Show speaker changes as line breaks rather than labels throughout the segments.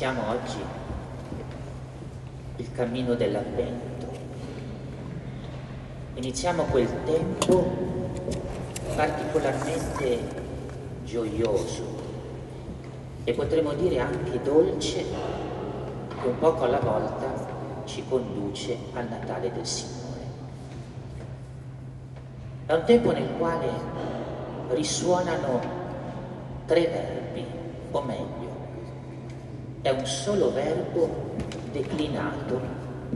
Iniziamo oggi il cammino dell'avvento. Iniziamo quel tempo particolarmente gioioso e potremmo dire anche dolce che un poco alla volta ci conduce al Natale del Signore. È un tempo nel quale risuonano tre verbi, o meglio, è un solo verbo declinato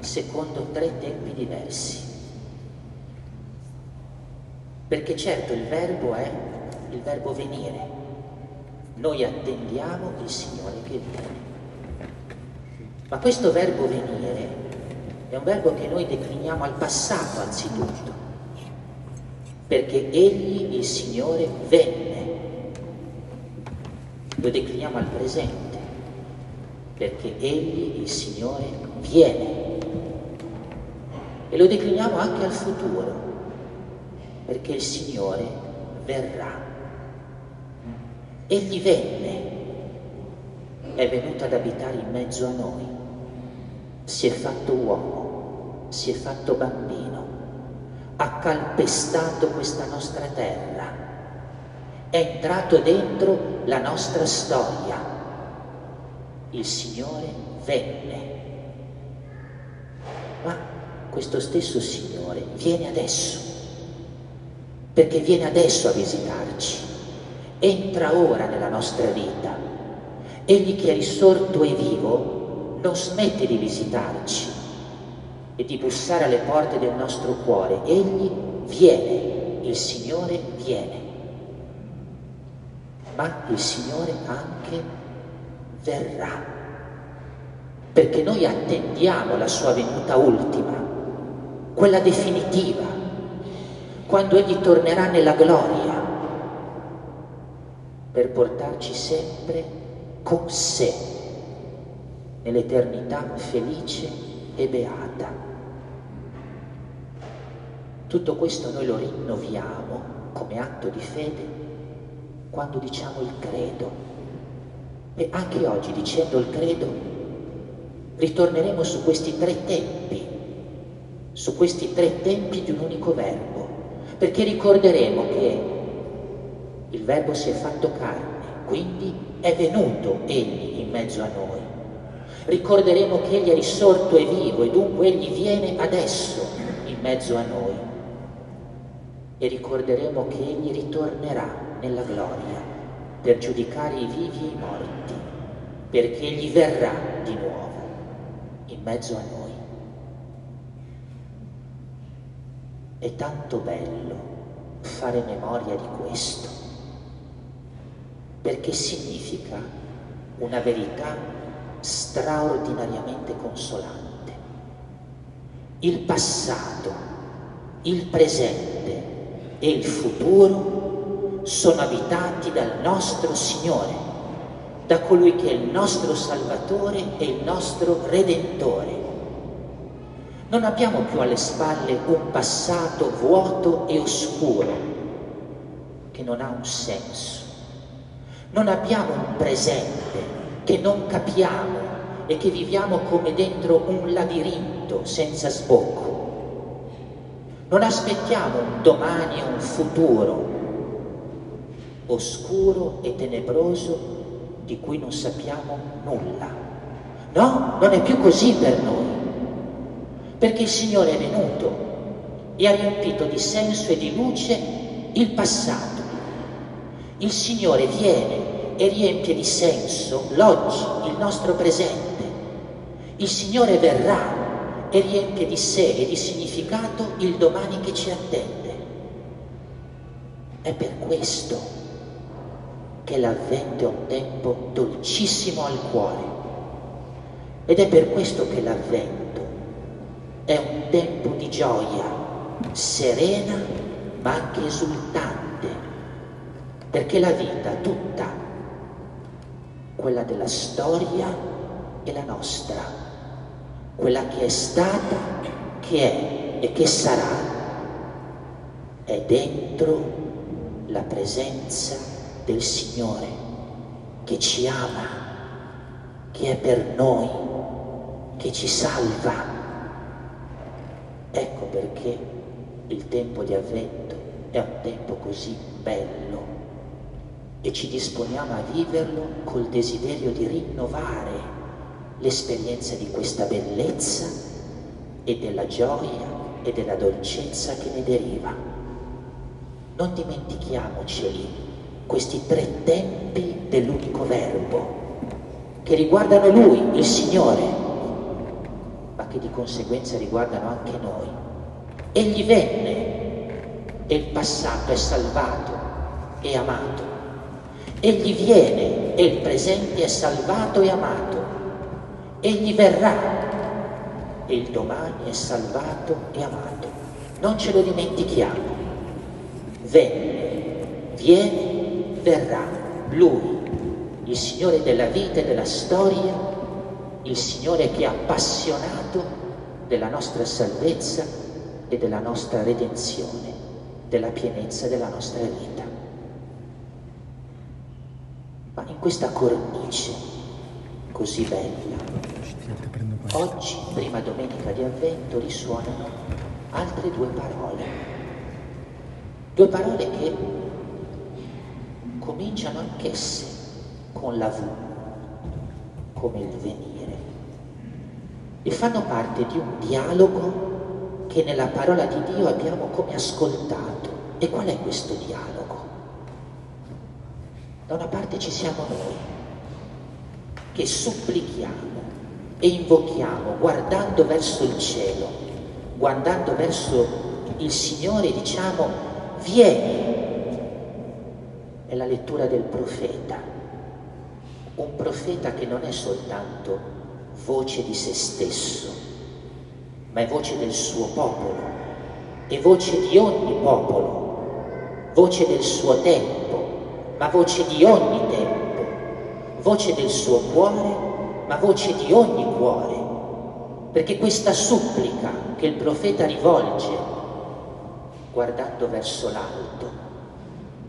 secondo tre tempi diversi. Perché certo il verbo è il verbo venire. Noi attendiamo il Signore che viene. Ma questo verbo venire è un verbo che noi decliniamo al passato anzitutto, perché Egli, il Signore, venne. Lo decliniamo al presente perché Egli, il Signore, viene. E lo decliniamo anche al futuro, perché il Signore verrà. Egli venne, è venuto ad abitare in mezzo a noi, si è fatto uomo, si è fatto bambino, ha calpestato questa nostra terra, è entrato dentro la nostra storia il Signore venne. Ma questo stesso Signore viene adesso, perché viene adesso a visitarci, entra ora nella nostra vita. Egli che è risorto e vivo non smette di visitarci e di bussare alle porte del nostro cuore. Egli viene, il Signore viene. Ma il Signore anche verrà, perché noi attendiamo la sua venuta ultima, quella definitiva, quando Egli tornerà nella gloria, per portarci sempre con sé nell'eternità felice e beata. Tutto questo noi lo rinnoviamo come atto di fede quando diciamo il credo e anche oggi, dicendo il credo, ritorneremo su questi tre tempi, su questi tre tempi di un unico verbo, perché ricorderemo che il verbo si è fatto carne, quindi è venuto egli in mezzo a noi. Ricorderemo che egli è risorto e vivo e dunque egli viene adesso in mezzo a noi. E ricorderemo che egli ritornerà nella gloria per giudicare i vivi e i morti, perché egli verrà di nuovo in mezzo a noi. È tanto bello fare memoria di questo, perché significa una verità straordinariamente consolante. Il passato, il presente e il futuro sono abitati dal nostro Signore, da colui che è il nostro Salvatore e il nostro Redentore. Non abbiamo più alle spalle un passato vuoto e oscuro che non ha un senso. Non abbiamo un presente che non capiamo e che viviamo come dentro un labirinto senza sbocco. Non aspettiamo un domani e un futuro oscuro e tenebroso di cui non sappiamo nulla. No, non è più così per noi, perché il Signore è venuto e ha riempito di senso e di luce il passato. Il Signore viene e riempie di senso l'oggi, il nostro presente. Il Signore verrà e riempie di sé e di significato il domani che ci attende. È per questo che l'avvento è un tempo dolcissimo al cuore. Ed è per questo che l'avvento è un tempo di gioia serena ma anche esultante, perché la vita tutta, quella della storia è la nostra, quella che è stata, che è e che sarà, è dentro la presenza del Signore che ci ama che è per noi, che ci salva. Ecco perché il tempo di avvento è un tempo così bello e ci disponiamo a viverlo col desiderio di rinnovare l'esperienza di questa bellezza e della gioia e della dolcezza che ne deriva. Non dimentichiamoceli questi tre tempi dell'unico verbo che riguardano Lui, il Signore, ma che di conseguenza riguardano anche noi. Egli venne e il passato è salvato e amato. Egli viene e il presente è salvato e amato. Egli verrà e il domani è salvato e amato. Non ce lo dimentichiamo. Venne, viene, verrà. Lui, il Signore della vita e della storia, il Signore che è appassionato della nostra salvezza e della nostra redenzione, della pienezza della nostra vita. Ma in questa cornice così bella, Oggi, prima domenica di avvento, risuonano altre due parole. Due parole che cominciano anch'esse con la V, come il venire, e fanno parte di un dialogo che nella parola di Dio abbiamo come ascoltato. E qual è questo dialogo? Da una parte ci siamo noi, che supplichiamo e invochiamo guardando verso il cielo, guardando verso il Signore, diciamo, vieni. È la lettura del profeta, un profeta che non è soltanto voce di se stesso, ma è voce del suo popolo, è voce di ogni popolo, voce del suo tempo, ma voce di ogni tempo, voce del suo cuore ma voce di ogni cuore, perché questa supplica che il profeta rivolge guardando verso l'alto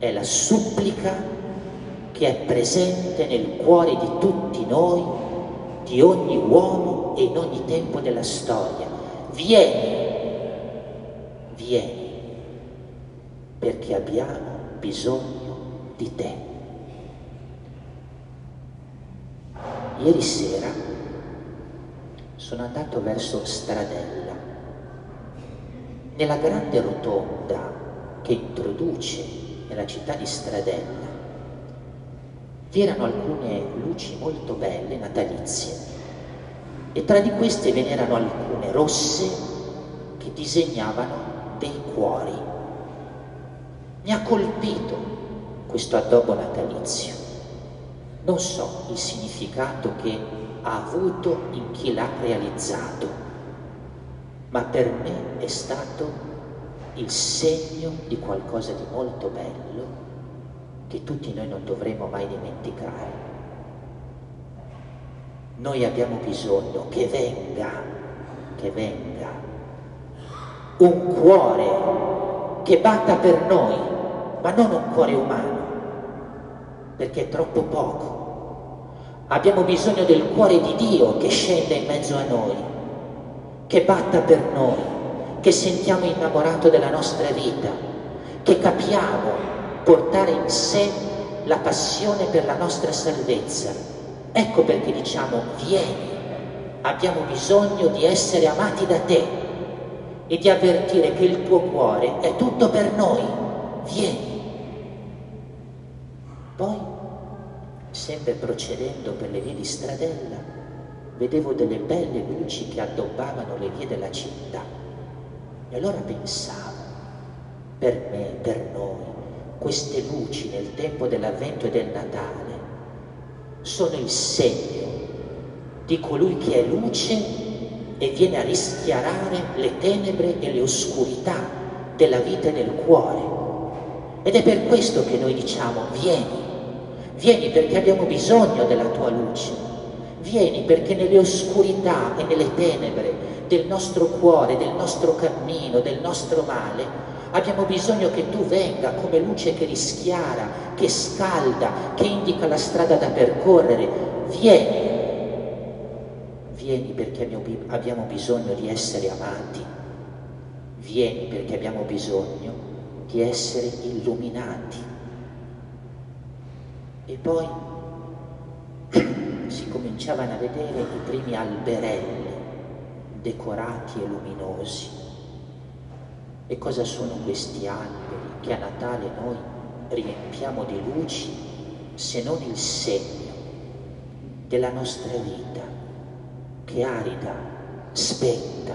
è la supplica che è presente nel cuore di tutti noi, di ogni uomo e in ogni tempo della storia. Vieni, vieni, perché abbiamo bisogno di te. Ieri sera sono andato verso Stradella, nella grande rotonda che introduce nella città di Stradella. Vi erano alcune luci molto belle, natalizie, e tra di queste ve n'erano alcune rosse che disegnavano dei cuori. Mi ha colpito questo addobbo natalizio non so il significato che ha avuto in chi l'ha realizzato, ma per me è stato il segno di qualcosa di molto bello che tutti noi non dovremo mai dimenticare. Noi abbiamo bisogno che venga, che venga un cuore che batta per noi, ma non un cuore umano perché è troppo poco. Abbiamo bisogno del cuore di Dio che scenda in mezzo a noi, che batta per noi, che sentiamo innamorato della nostra vita, che capiamo portare in sé la passione per la nostra salvezza. Ecco perché diciamo vieni, abbiamo bisogno di essere amati da te e di avvertire che il tuo cuore è tutto per noi. Vieni. Poi, sempre procedendo per le vie di Stradella, vedevo delle belle luci che addobbavano le vie della città. E allora pensavo, per me, per noi, queste luci nel tempo dell'avvento e del Natale sono il segno di colui che è luce e viene a rischiarare le tenebre e le oscurità della vita e del cuore. Ed è per questo che noi diciamo, vieni, Vieni perché abbiamo bisogno della tua luce. Vieni perché nelle oscurità e nelle tenebre del nostro cuore, del nostro cammino, del nostro male, abbiamo bisogno che tu venga come luce che rischiara, che scalda, che indica la strada da percorrere. Vieni vieni perché abbiamo bisogno di essere amati, vieni perché abbiamo bisogno di essere illuminati. E poi si cominciavano a vedere i primi alberelli decorati e luminosi. E cosa sono questi alberi che a Natale noi riempiamo di luci se non il segno della nostra vita che arida, spenta,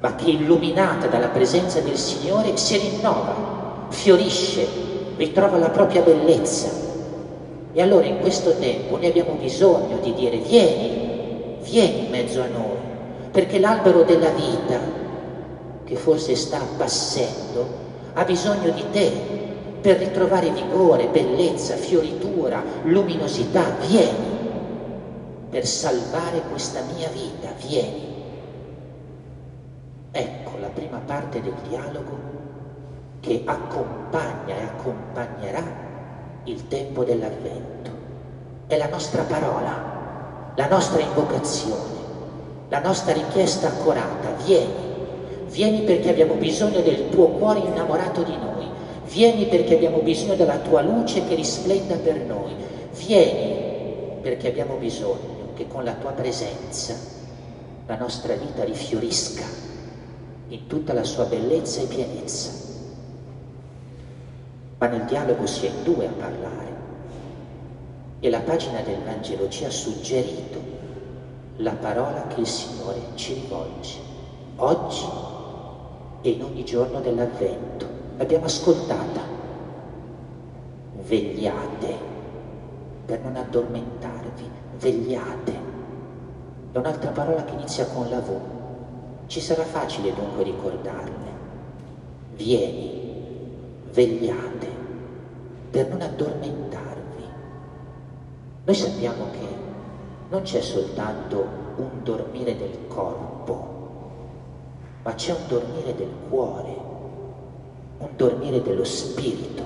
ma che illuminata dalla presenza del Signore si rinnova, fiorisce, ritrova la propria bellezza. E allora in questo tempo noi abbiamo bisogno di dire vieni, vieni in mezzo a noi, perché l'albero della vita, che forse sta appassendo, ha bisogno di te per ritrovare vigore, bellezza, fioritura, luminosità. Vieni per salvare questa mia vita, vieni. Ecco la prima parte del dialogo che accompagna e accompagnerà il tempo dell'avvento. È la nostra parola, la nostra invocazione, la nostra richiesta accorata. Vieni, vieni perché abbiamo bisogno del tuo cuore innamorato di noi. Vieni perché abbiamo bisogno della tua luce che risplenda per noi. Vieni perché abbiamo bisogno che con la tua presenza la nostra vita rifiorisca in tutta la sua bellezza e pienezza. Ma nel dialogo si è due a parlare e la pagina del Vangelo ci ha suggerito la parola che il Signore ci rivolge oggi e in ogni giorno dell'Avvento. L'abbiamo ascoltata. Vegliate per non addormentarvi, vegliate. È un'altra parola che inizia con la V ci sarà facile dunque ricordarne. Vieni, vegliate, per non addormentarvi. Noi sappiamo che non c'è soltanto un dormire del corpo, ma c'è un dormire del cuore, un dormire dello spirito.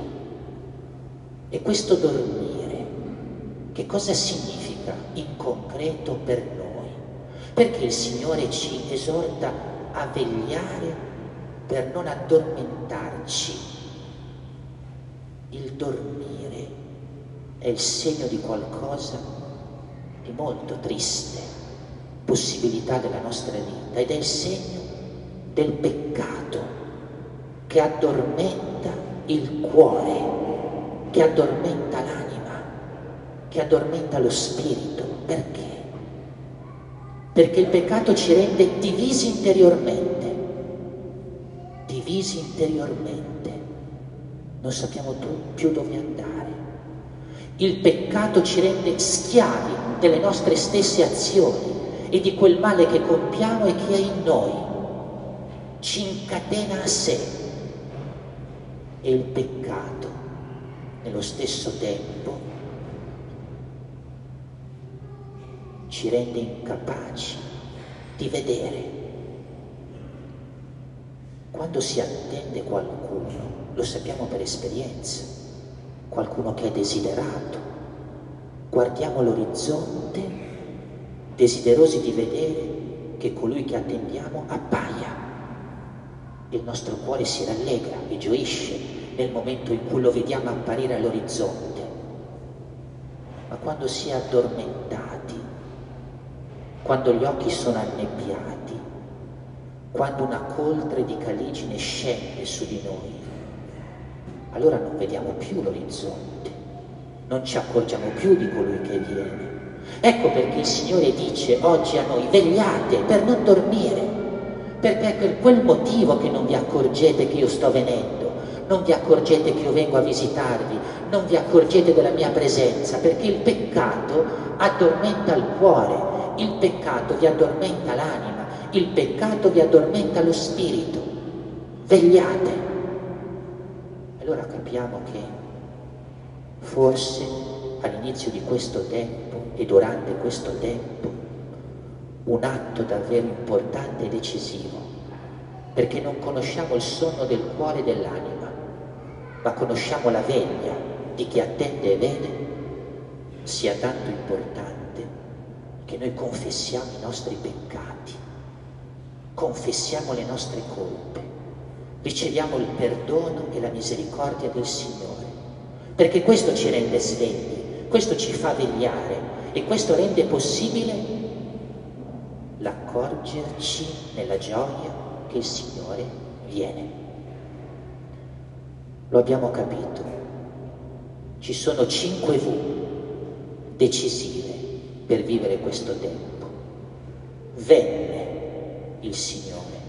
E questo dormire, che cosa significa in concreto per noi? Perché il Signore ci esorta a vegliare per non addormentarci. Il dormire è il segno di qualcosa di molto triste, possibilità della nostra vita ed è il segno del peccato che addormenta il cuore, che addormenta l'anima, che addormenta lo spirito. Perché? perché il peccato ci rende divisi interiormente, divisi interiormente, non sappiamo più dove andare. Il peccato ci rende schiavi delle nostre stesse azioni e di quel male che compiamo e che è in noi, ci incatena a sé. E il peccato, nello stesso tempo, ci rende incapaci di vedere. Quando si attende qualcuno, lo sappiamo per esperienza, qualcuno che è desiderato, guardiamo l'orizzonte desiderosi di vedere che colui che attendiamo appaia. Il nostro cuore si rallegra e gioisce nel momento in cui lo vediamo apparire all'orizzonte. Ma quando si è addormentati, quando gli occhi sono annebbiati, quando una coltre di caligine scende su di noi, allora non vediamo più l'orizzonte, non ci accorgiamo più di colui che viene. Ecco perché il Signore dice oggi a noi vegliate per non dormire, perché è per quel motivo che non vi accorgete che io sto venendo, non vi accorgete che io vengo a visitarvi, non vi accorgete della mia presenza, perché il peccato addormenta il cuore il peccato vi addormenta l'anima, il peccato vi addormenta lo spirito. Vegliate. Allora capiamo che forse all'inizio di questo tempo e durante questo tempo un atto davvero importante e decisivo, perché non conosciamo il sonno del cuore e dell'anima, ma conosciamo la veglia di chi attende e vede, sia tanto importante che noi confessiamo i nostri peccati, confessiamo le nostre colpe, riceviamo il perdono e la misericordia del Signore, perché questo ci rende svegli, questo ci fa vegliare e questo rende possibile l'accorgerci nella gioia che il Signore viene. Lo abbiamo capito. Ci sono cinque V decisive per vivere questo tempo. Venne il Signore,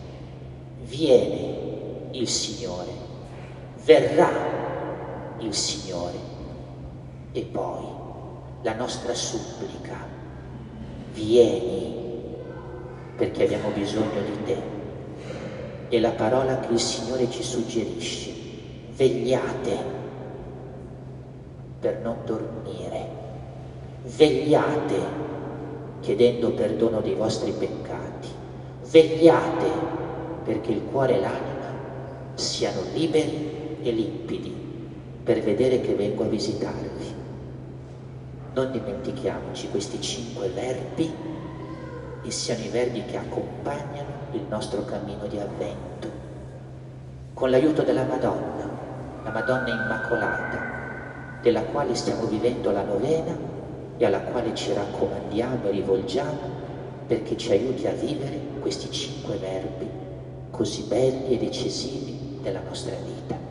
viene il Signore, verrà il Signore. E poi la nostra supplica, vieni perché abbiamo bisogno di te. È la parola che il Signore ci suggerisce, vegliate per non dormire, vegliate chiedendo perdono dei vostri peccati, vegliate perché il cuore e l'anima siano liberi e limpidi per vedere che vengo a visitarvi. Non dimentichiamoci questi cinque verbi e siano i verbi che accompagnano il nostro cammino di avvento. Con l'aiuto della Madonna, la Madonna Immacolata, della quale stiamo vivendo la novena e alla quale ci raccomandiamo e rivolgiamo perché ci aiuti a vivere questi cinque verbi così belli e decisivi della nostra vita.